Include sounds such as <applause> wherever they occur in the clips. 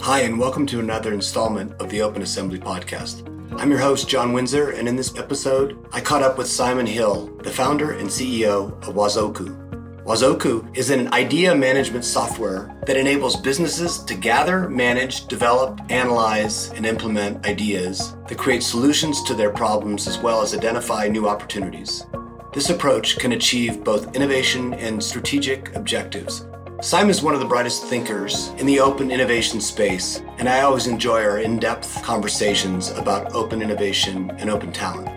Hi, and welcome to another installment of the Open Assembly Podcast. I'm your host, John Winsor, and in this episode, I caught up with Simon Hill, the founder and CEO of Wazoku. Wazoku is an idea management software that enables businesses to gather, manage, develop, analyze, and implement ideas that create solutions to their problems as well as identify new opportunities. This approach can achieve both innovation and strategic objectives Simon is one of the brightest thinkers in the open innovation space, and I always enjoy our in depth conversations about open innovation and open talent.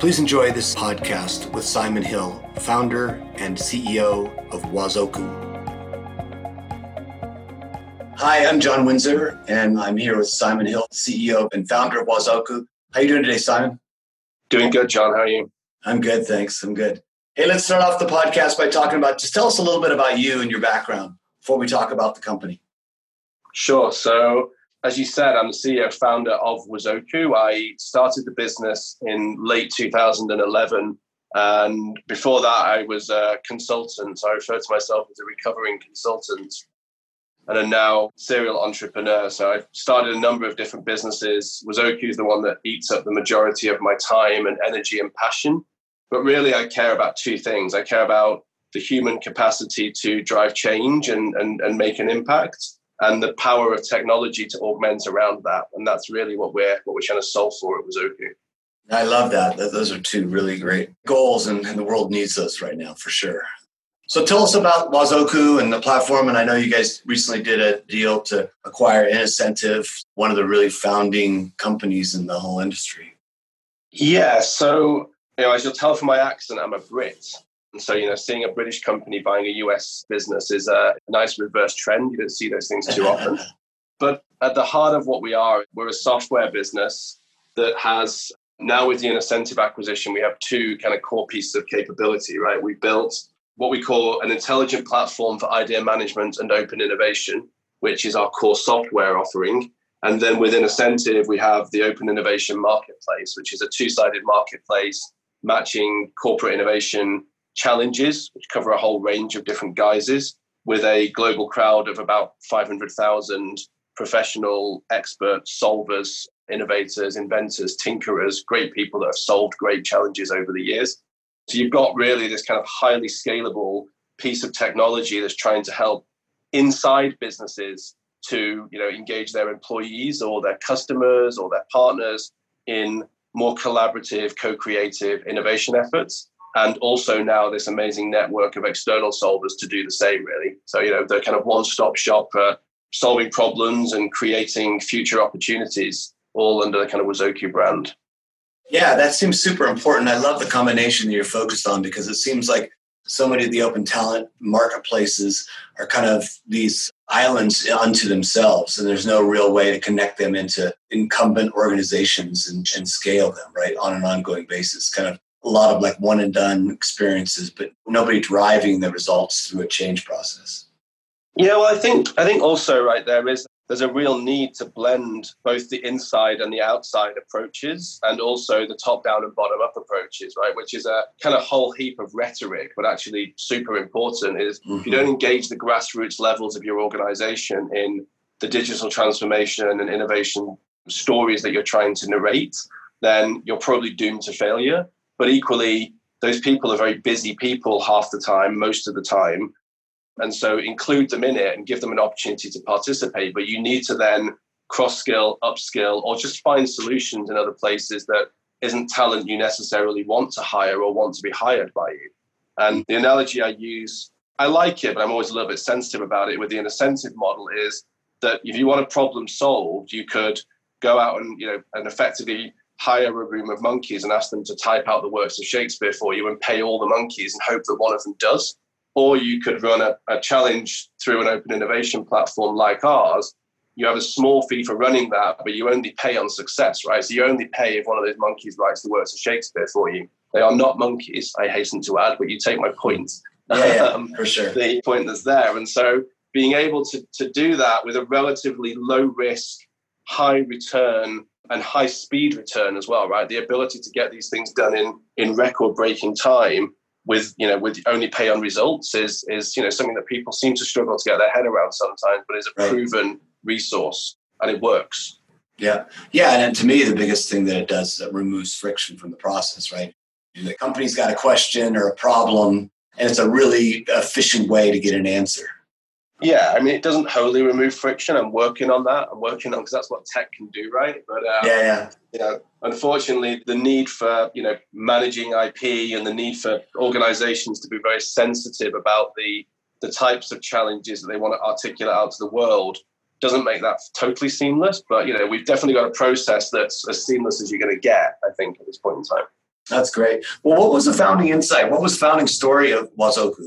Please enjoy this podcast with Simon Hill, founder and CEO of Wazoku. Hi, I'm John Winsor, and I'm here with Simon Hill, CEO and founder of Wazoku. How are you doing today, Simon? Doing good, John. How are you? I'm good, thanks. I'm good. Hey, let's start off the podcast by talking about just tell us a little bit about you and your background before we talk about the company. Sure. So, as you said, I'm the CEO founder of Wazoku. I started the business in late 2011. And before that, I was a consultant. I refer to myself as a recovering consultant and am now serial entrepreneur. So I've started a number of different businesses. Wazoku is the one that eats up the majority of my time and energy and passion. But really, I care about two things. I care about the human capacity to drive change and, and, and make an impact and the power of technology to augment around that. And that's really what we're what we're trying to solve for at Wazoku. I love that. Those are two really great goals, and, and the world needs those right now for sure. So tell us about Wazoku and the platform. And I know you guys recently did a deal to acquire Innocentive, one of the really founding companies in the whole industry. Yeah. So you know, as you'll tell from my accent, I'm a Brit. And so, you know, seeing a British company buying a US business is a nice reverse trend. You don't see those things too often. <laughs> but at the heart of what we are, we're a software business that has now with the Innocentive acquisition, we have two kind of core pieces of capability, right? We built what we call an intelligent platform for idea management and open innovation, which is our core software offering. And then within Innocentive, we have the Open Innovation Marketplace, which is a two sided marketplace matching corporate innovation challenges, which cover a whole range of different guises, with a global crowd of about 500,000 professional experts, solvers, innovators, inventors, tinkerers, great people that have solved great challenges over the years. So you've got really this kind of highly scalable piece of technology that's trying to help inside businesses to you know engage their employees or their customers or their partners in more collaborative, co creative innovation efforts. And also now this amazing network of external solvers to do the same, really. So, you know, the kind of one stop shop solving problems and creating future opportunities, all under the kind of Wazoku brand. Yeah, that seems super important. I love the combination that you're focused on because it seems like so many of the open talent marketplaces are kind of these islands unto themselves and there's no real way to connect them into incumbent organizations and, and scale them right on an ongoing basis. Kind of a lot of like one and done experiences but nobody driving the results through a change process. Yeah well i think i think also right there is there's a real need to blend both the inside and the outside approaches and also the top down and bottom up approaches, right? Which is a kind of whole heap of rhetoric, but actually super important is mm-hmm. if you don't engage the grassroots levels of your organization in the digital transformation and innovation stories that you're trying to narrate, then you're probably doomed to failure. But equally, those people are very busy people half the time, most of the time. And so include them in it and give them an opportunity to participate. But you need to then cross skill, upskill, or just find solutions in other places that isn't talent you necessarily want to hire or want to be hired by you. And the analogy I use, I like it, but I'm always a little bit sensitive about it with the Innocentive model is that if you want a problem solved, you could go out and, you know, and effectively hire a room of monkeys and ask them to type out the works of Shakespeare for you and pay all the monkeys and hope that one of them does. Or you could run a, a challenge through an open innovation platform like ours. You have a small fee for running that, but you only pay on success, right? So you only pay if one of those monkeys writes the words of Shakespeare for you. They are not monkeys, I hasten to add, but you take my point. Yeah, yeah um, <laughs> for sure. The point that's there. And so being able to, to do that with a relatively low risk, high return, and high speed return as well, right? The ability to get these things done in, in record breaking time with you know with only pay on results is is you know something that people seem to struggle to get their head around sometimes, but is a right. proven resource and it works. Yeah, yeah, and to me, the biggest thing that it does is it removes friction from the process. Right, the company's got a question or a problem, and it's a really efficient way to get an answer. Yeah, I mean, it doesn't wholly remove friction. I'm working on that. I'm working on because that's what tech can do, right? But um, yeah, yeah, you know, unfortunately, the need for you know managing IP and the need for organizations to be very sensitive about the the types of challenges that they want to articulate out to the world doesn't make that totally seamless. But you know, we've definitely got a process that's as seamless as you're going to get. I think at this point in time. That's great. Well, what was the founding insight? What was founding story of Wazoku?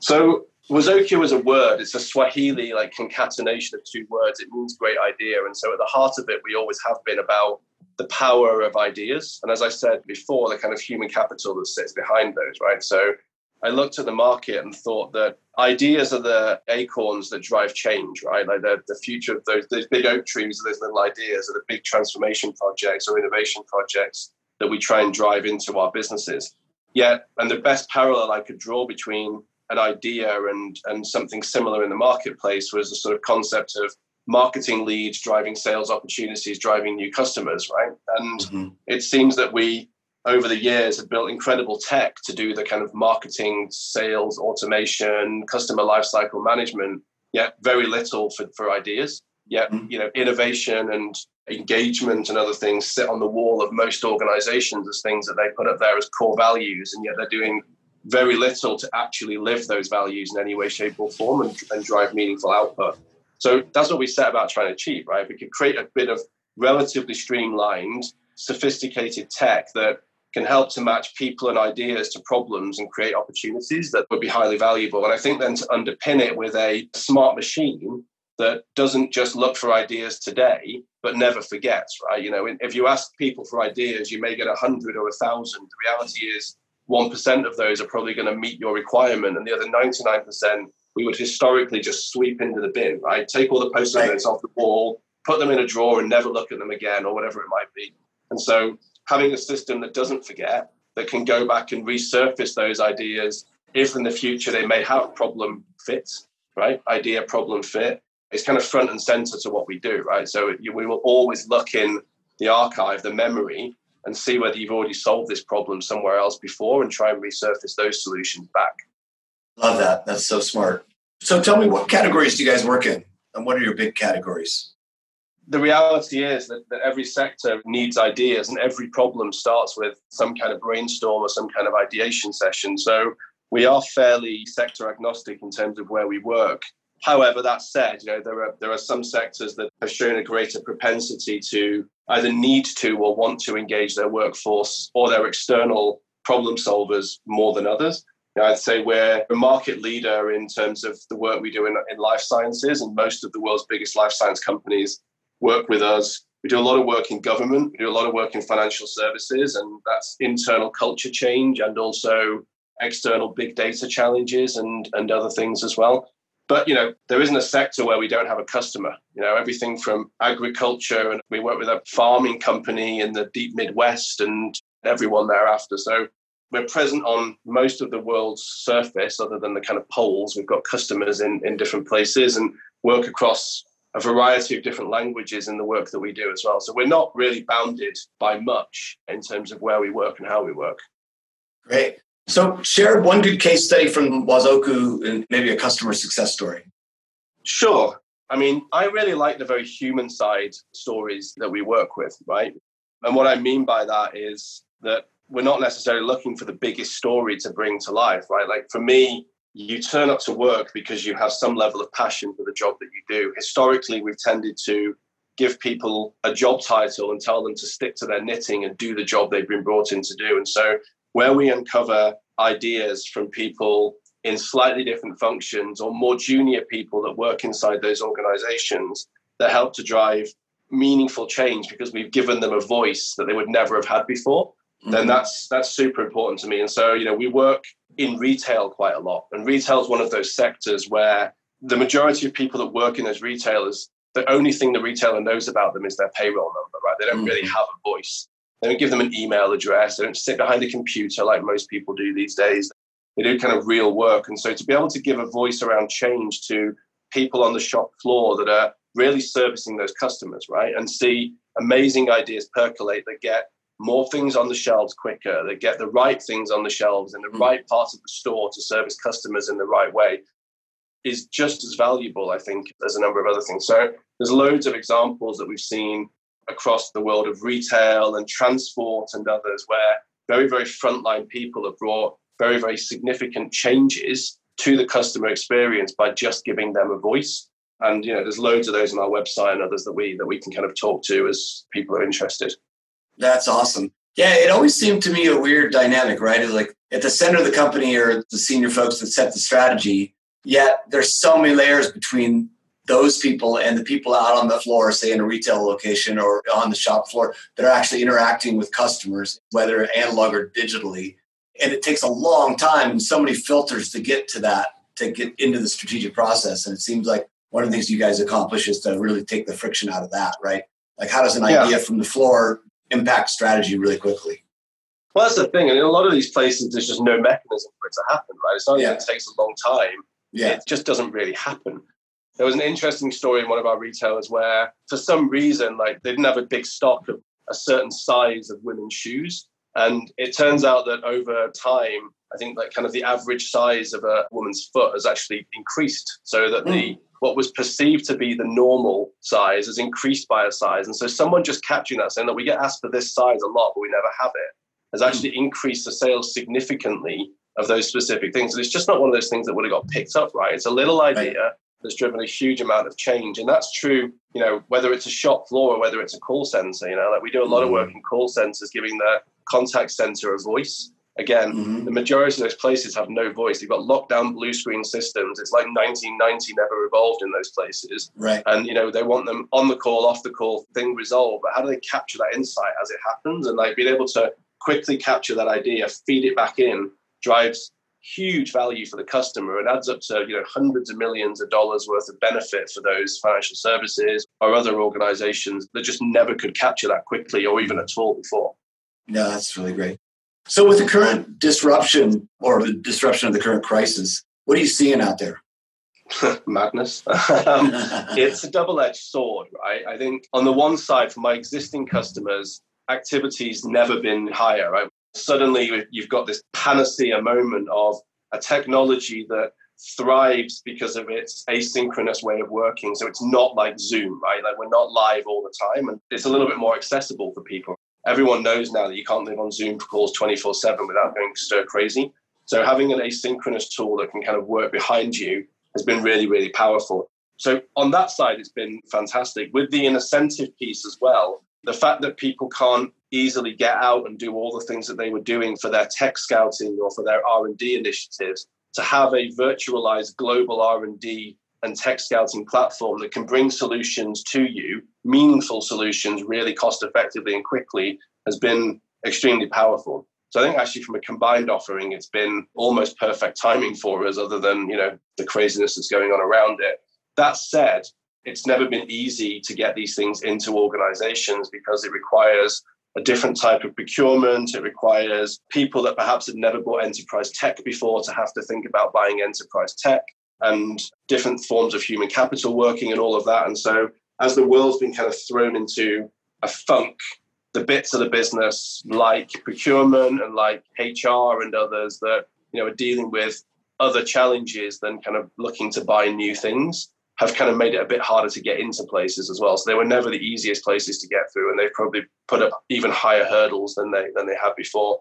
So Wazoku is a word. It's a Swahili like concatenation of two words. It means great idea. And so at the heart of it, we always have been about the power of ideas. And as I said before, the kind of human capital that sits behind those, right? So I looked at the market and thought that ideas are the acorns that drive change, right? Like the, the future of those, those big oak trees, those little ideas are the big transformation projects or innovation projects that we try and drive into our businesses. Yet, and the best parallel I could draw between an idea and and something similar in the marketplace was the sort of concept of marketing leads driving sales opportunities driving new customers right and mm-hmm. it seems that we over the years have built incredible tech to do the kind of marketing sales automation customer lifecycle management yet very little for, for ideas yet mm-hmm. you know innovation and engagement and other things sit on the wall of most organizations as things that they put up there as core values and yet they're doing very little to actually live those values in any way, shape, or form and, and drive meaningful output. So that's what we set about trying to achieve, right? We could create a bit of relatively streamlined, sophisticated tech that can help to match people and ideas to problems and create opportunities that would be highly valuable. And I think then to underpin it with a smart machine that doesn't just look for ideas today, but never forgets, right? You know, if you ask people for ideas, you may get a hundred or a thousand. The reality is 1% of those are probably going to meet your requirement, and the other 99% we would historically just sweep into the bin, right? Take all the post it notes off the wall, put them in a drawer, and never look at them again, or whatever it might be. And so, having a system that doesn't forget, that can go back and resurface those ideas if in the future they may have problem fit, right? Idea problem fit. It's kind of front and center to what we do, right? So we will always look in the archive, the memory, and see whether you've already solved this problem somewhere else before and try and resurface those solutions back. Love that. That's so smart. So tell me, what categories do you guys work in? And what are your big categories? The reality is that, that every sector needs ideas, and every problem starts with some kind of brainstorm or some kind of ideation session. So we are fairly sector agnostic in terms of where we work. However, that said, you know there are there are some sectors that have shown a greater propensity to either need to or want to engage their workforce or their external problem solvers more than others. You know, I'd say we're a market leader in terms of the work we do in, in life sciences, and most of the world's biggest life science companies work with us. We do a lot of work in government, we do a lot of work in financial services, and that's internal culture change and also external big data challenges and, and other things as well. But you know, there isn't a sector where we don't have a customer. You know, everything from agriculture, and we work with a farming company in the deep Midwest, and everyone thereafter. So we're present on most of the world's surface, other than the kind of poles. We've got customers in in different places and work across a variety of different languages in the work that we do as well. So we're not really bounded by much in terms of where we work and how we work. Great. So, share one good case study from Wazoku and maybe a customer success story. Sure. I mean, I really like the very human side stories that we work with, right? And what I mean by that is that we're not necessarily looking for the biggest story to bring to life, right? Like for me, you turn up to work because you have some level of passion for the job that you do. Historically, we've tended to give people a job title and tell them to stick to their knitting and do the job they've been brought in to do. And so where we uncover ideas from people in slightly different functions or more junior people that work inside those organizations that help to drive meaningful change because we've given them a voice that they would never have had before. Mm-hmm. then that's that's super important to me. And so you know we work in retail quite a lot. And retail is one of those sectors where the majority of people that work in those retailers the only thing the retailer knows about them is their payroll number right? They don't mm-hmm. really have a voice They don't give them an email address. They don't sit behind a computer like most people do these days. They do kind of real work. And so to be able to give a voice around change to people on the shop floor that are really servicing those customers, right? And see amazing ideas percolate that get more things on the shelves quicker, that get the right things on the shelves in the mm. right part of the store to service customers in the right way is just as valuable, I think, as a number of other things. So there's loads of examples that we've seen across the world of retail and transport and others where very, very frontline people have brought very, very significant changes to the customer experience by just giving them a voice. And you know, there's loads of those on our website and others that we that we can kind of talk to as people are interested. That's awesome. Yeah, it always seemed to me a weird dynamic, right? It's like at the center of the company are the senior folks that set the strategy, yet there's so many layers between those people and the people out on the floor, say in a retail location or on the shop floor, that are actually interacting with customers, whether analog or digitally. And it takes a long time and so many filters to get to that, to get into the strategic process. And it seems like one of the things you guys accomplish is to really take the friction out of that, right? Like, how does an idea yeah. from the floor impact strategy really quickly? Well, that's the thing. And in a lot of these places, there's just no mechanism for it to happen, right? It's not yeah. that it takes a long time. Yeah. It just doesn't really happen. There was an interesting story in one of our retailers where, for some reason, like they didn't have a big stock of a certain size of women's shoes. And it turns out that over time, I think like kind of the average size of a woman's foot has actually increased so that mm. the hmm. what was perceived to be the normal size has increased by a size. And so someone just capturing that saying that we get asked for this size a lot, but we never have it, has hmm. actually mm. increased the sales significantly of those specific things. And it's just not one of those things that would have got picked up, right? It's a little idea right. That's driven a huge amount of change. And that's true, you know, whether it's a shop floor or whether it's a call center, you know, like we do a lot mm. of work in call centers giving the contact center a voice. Again, mm-hmm. the majority of those places have no voice. They've got lockdown blue screen systems. It's like 1990 never evolved in those places. Right. And, you know, they want them on the call, off the call, thing resolved. But how do they capture that insight as it happens? And like being able to quickly capture that idea, feed it back in, drives huge value for the customer. It adds up to you know hundreds of millions of dollars worth of benefit for those financial services or other organizations that just never could capture that quickly or even at all before. Yeah, that's really great. So, with the current disruption or the disruption of the current crisis, what are you seeing out there? <laughs> Madness. <laughs> um, <laughs> it's a double edged sword, right? I think on the one side, for my existing customers, activity's never been higher, right? Suddenly, you've got this panacea moment of a technology that thrives because of its asynchronous way of working. So it's not like Zoom, right? Like we're not live all the time, and it's a little bit more accessible for people everyone knows now that you can't live on Zoom calls 24 7 without going stir crazy. So having an asynchronous tool that can kind of work behind you has been really, really powerful. So on that side, it's been fantastic. With the Innocentive piece as well, the fact that people can't easily get out and do all the things that they were doing for their tech scouting or for their R&D initiatives, to have a virtualized global R&D and tech scouting platform that can bring solutions to you, meaningful solutions, really cost effectively and quickly, has been extremely powerful. So I think actually from a combined offering, it's been almost perfect timing for us, other than you know the craziness that's going on around it. That said, it's never been easy to get these things into organizations because it requires a different type of procurement. It requires people that perhaps have never bought enterprise tech before to have to think about buying enterprise tech and different forms of human capital working and all of that. And so, as the world's been kind of thrown into a funk, the bits of the business like procurement and like HR and others that you know are dealing with other challenges than kind of looking to buy new things have kind of made it a bit harder to get into places as well. So they were never the easiest places to get through, and they've probably put up even higher hurdles than they than they had before.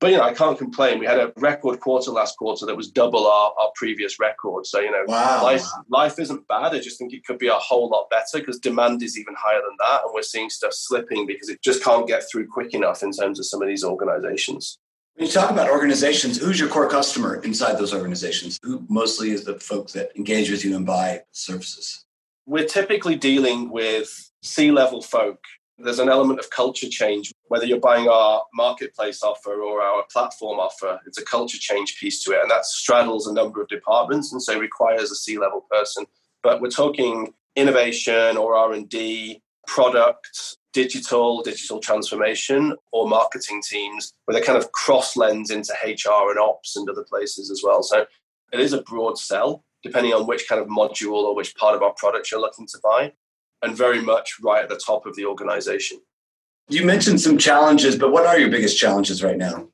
But you know, I can't complain. We had a record quarter last quarter that was double our, our previous record. So you know, wow. life life isn't bad. I just think it could be a whole lot better because demand is even higher than that, and we're seeing stuff slipping because it just can't get through quick enough in terms of some of these organizations. When you talk about organizations, who's your core customer inside those organizations? Who mostly is the folks that engage with you and buy services? We're typically dealing with C level folk there's an element of culture change. Whether you're buying our marketplace offer or our platform offer, it's a culture change piece to it, and that straddles a number of departments, and so requires a C-level person. But we're talking innovation or R&D, product, digital, digital transformation, or marketing teams with a kind of cross lens into HR and ops and other places as well. So it is a broad sell, depending on which kind of module or which part of our product you're looking to buy, and very much right at the top of the organization. You mentioned some challenges, but what are your biggest challenges right now?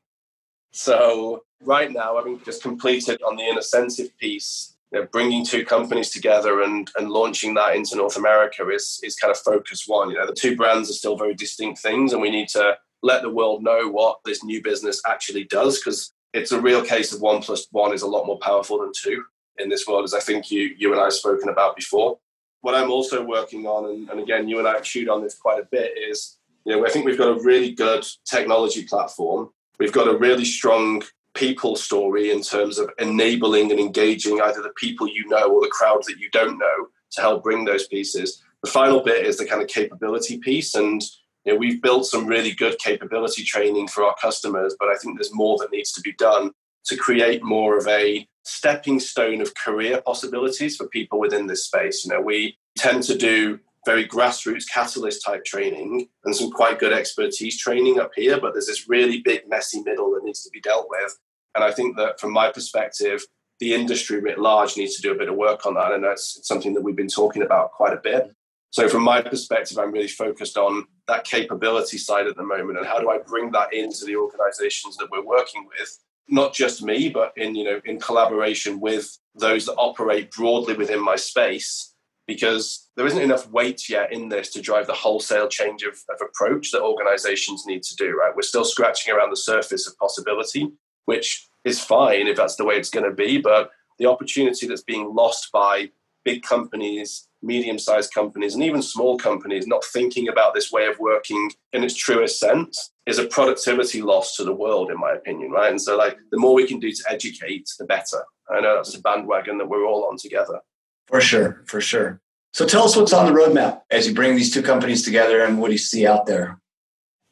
So, right now, having just completed on the Innocentive piece, you know, bringing two companies together and, and launching that into North America is, is kind of focus one. You know, the two brands are still very distinct things, and we need to let the world know what this new business actually does because it's a real case of one plus one is a lot more powerful than two in this world, as I think you you and I have spoken about before. What I'm also working on, and, and again, you and I have chewed on this quite a bit, is you know I think we've got a really good technology platform. We've got a really strong people story in terms of enabling and engaging either the people you know or the crowd that you don't know to help bring those pieces. The final bit is the kind of capability piece, and you know, we've built some really good capability training for our customers, but I think there's more that needs to be done to create more of a stepping stone of career possibilities for people within this space. You know, we tend to do very grassroots catalyst type training and some quite good expertise training up here, but there's this really big messy middle that needs to be dealt with. And I think that from my perspective, the industry writ large needs to do a bit of work on that. And that's something that we've been talking about quite a bit. So from my perspective, I'm really focused on that capability side at the moment and how do I bring that into the organizations that we're working with not just me, but in you know in collaboration with those that operate broadly within my space, because there isn't enough weight yet in this to drive the wholesale change of, of approach that organizations need to do. Right, we're still scratching around the surface of possibility, which is fine if that's the way it's going to be, but the opportunity that's being lost by big companies medium sized companies and even small companies not thinking about this way of working in its truest sense is a productivity loss to the world, in my opinion, right? And so, like, the more we can do to educate, the better. I know that's a bandwagon that we're all on together. For sure, for sure. So, tell us what's on the roadmap as you bring these two companies together and what do you see out there?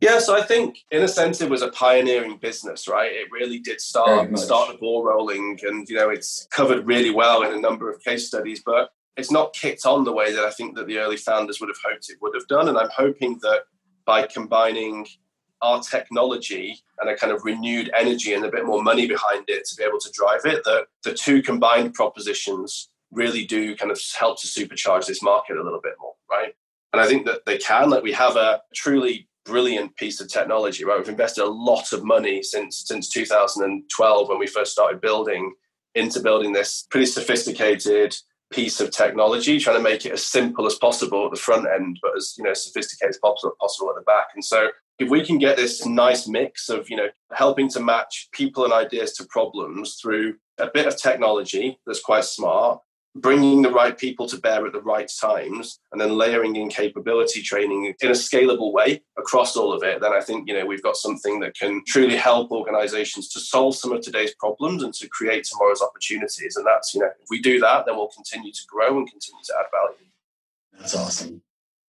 Yeah, so I think Innocentive was a pioneering business, right? It really did start start the ball rolling, and you know it's covered really well in a number of case studies. But it's not kicked on the way that I think that the early founders would have hoped it would have done. And I'm hoping that by combining our technology and a kind of renewed energy and a bit more money behind it to be able to drive it, that the two combined propositions really do kind of help to supercharge this market a little bit more, right? And I think that they can. Like we have a truly brilliant piece of technology, right? We've invested a lot of money since since 2012 when we first started building into building this pretty sophisticated piece of technology, trying to make it as simple as possible at the front end, but as you know sophisticated as possible at the back. And so, if we can get this nice mix of you know helping to match people and ideas to problems through a bit of technology that's quite smart, bringing the right people to bear at the right times and then layering in capability training in a scalable way across all of it then i think you know we've got something that can truly help organizations to solve some of today's problems and to create tomorrow's opportunities. And that's you know if we do that then we'll continue to grow and continue to add value. That's awesome.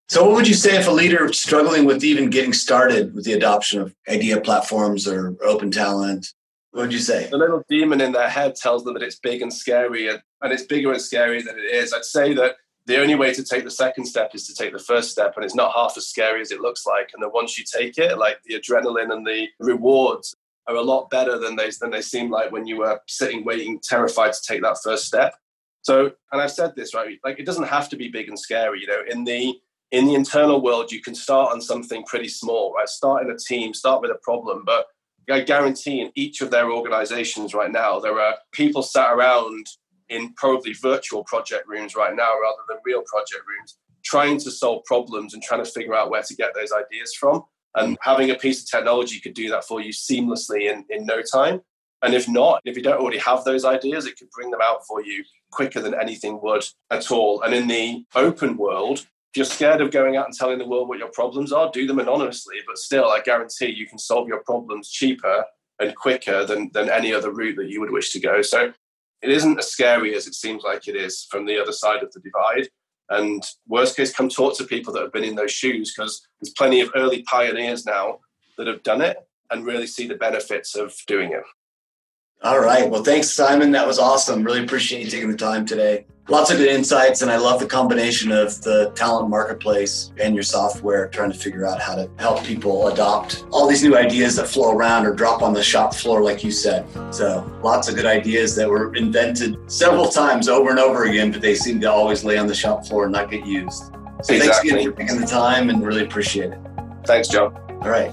So what would you say if a leader struggling with even getting started with the adoption of idea platforms or open talent? What would you say? The little demon in their head tells them that it's big and scary, and, and it's bigger and scarier than it is. I'd say that the only way to take the second step is to take the first step, and it's not half as scary as it looks like. And then once you take it, like the adrenaline and the rewards are a lot better than they than they seem like when you were sitting waiting, terrified to take that first step. So, and I've said this right, like it doesn't have to be big and scary. You know, in the in the internal world, you can start on something pretty small, right? Start in a team, start with a problem, but I guarantee in each of their organizations right now, there are people sat around in probably virtual project rooms right now rather than real project rooms, trying to solve problems and trying to figure out where to get those ideas from. And having a piece of technology could do that for you seamlessly in, in no time. And if not, if you don't already have those ideas, it could bring them out for you quicker than anything would at all. And in the open world, if you're scared of going out and telling the world what your problems are, do them anonymously. But still, I guarantee you can solve your problems cheaper and quicker than, than any other route that you would wish to go. So it isn't as scary as it seems like it is from the other side of the divide. And worst case, come talk to people that have been in those shoes because there's plenty of early pioneers now that have done it and really see the benefits of doing it. All right. Well, thanks, Simon. That was awesome. Really appreciate you taking the time today. Lots of good insights, and I love the combination of the talent marketplace and your software, trying to figure out how to help people adopt all these new ideas that flow around or drop on the shop floor, like you said. So, lots of good ideas that were invented several times over and over again, but they seem to always lay on the shop floor and not get used. So, exactly. thanks again for taking the time and really appreciate it. Thanks, Joe. All right.